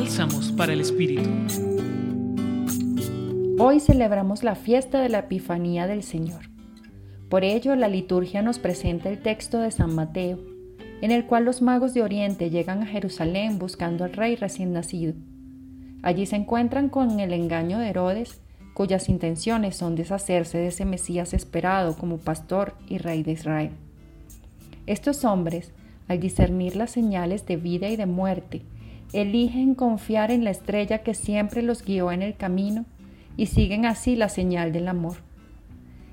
Bálsamos para el Espíritu. Hoy celebramos la fiesta de la Epifanía del Señor. Por ello, la liturgia nos presenta el texto de San Mateo, en el cual los magos de Oriente llegan a Jerusalén buscando al rey recién nacido. Allí se encuentran con el engaño de Herodes, cuyas intenciones son deshacerse de ese Mesías esperado como pastor y rey de Israel. Estos hombres, al discernir las señales de vida y de muerte, eligen confiar en la estrella que siempre los guió en el camino y siguen así la señal del amor.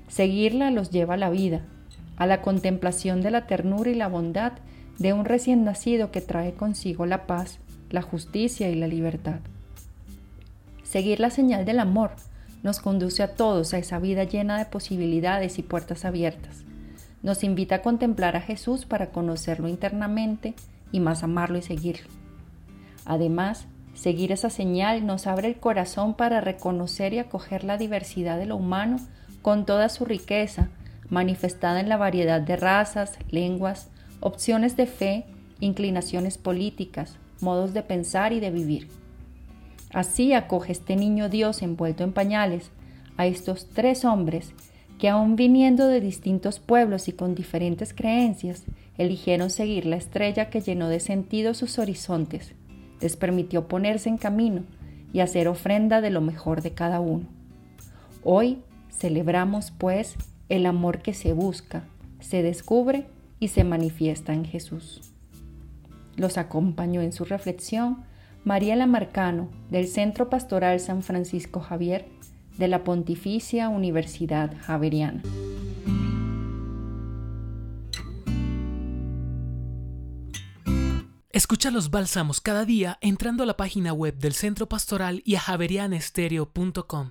Seguirla los lleva a la vida, a la contemplación de la ternura y la bondad de un recién nacido que trae consigo la paz, la justicia y la libertad. Seguir la señal del amor nos conduce a todos a esa vida llena de posibilidades y puertas abiertas nos invita a contemplar a Jesús para conocerlo internamente y más amarlo y seguirlo. Además, seguir esa señal nos abre el corazón para reconocer y acoger la diversidad de lo humano con toda su riqueza, manifestada en la variedad de razas, lenguas, opciones de fe, inclinaciones políticas, modos de pensar y de vivir. Así acoge este niño Dios envuelto en pañales a estos tres hombres que aun viniendo de distintos pueblos y con diferentes creencias, eligieron seguir la estrella que llenó de sentido sus horizontes, les permitió ponerse en camino y hacer ofrenda de lo mejor de cada uno. Hoy celebramos, pues, el amor que se busca, se descubre y se manifiesta en Jesús. Los acompañó en su reflexión María Lamarcano del Centro Pastoral San Francisco Javier de la Pontificia Universidad Javeriana. Escucha los bálsamos cada día entrando a la página web del Centro Pastoral y a javerianestereo.com.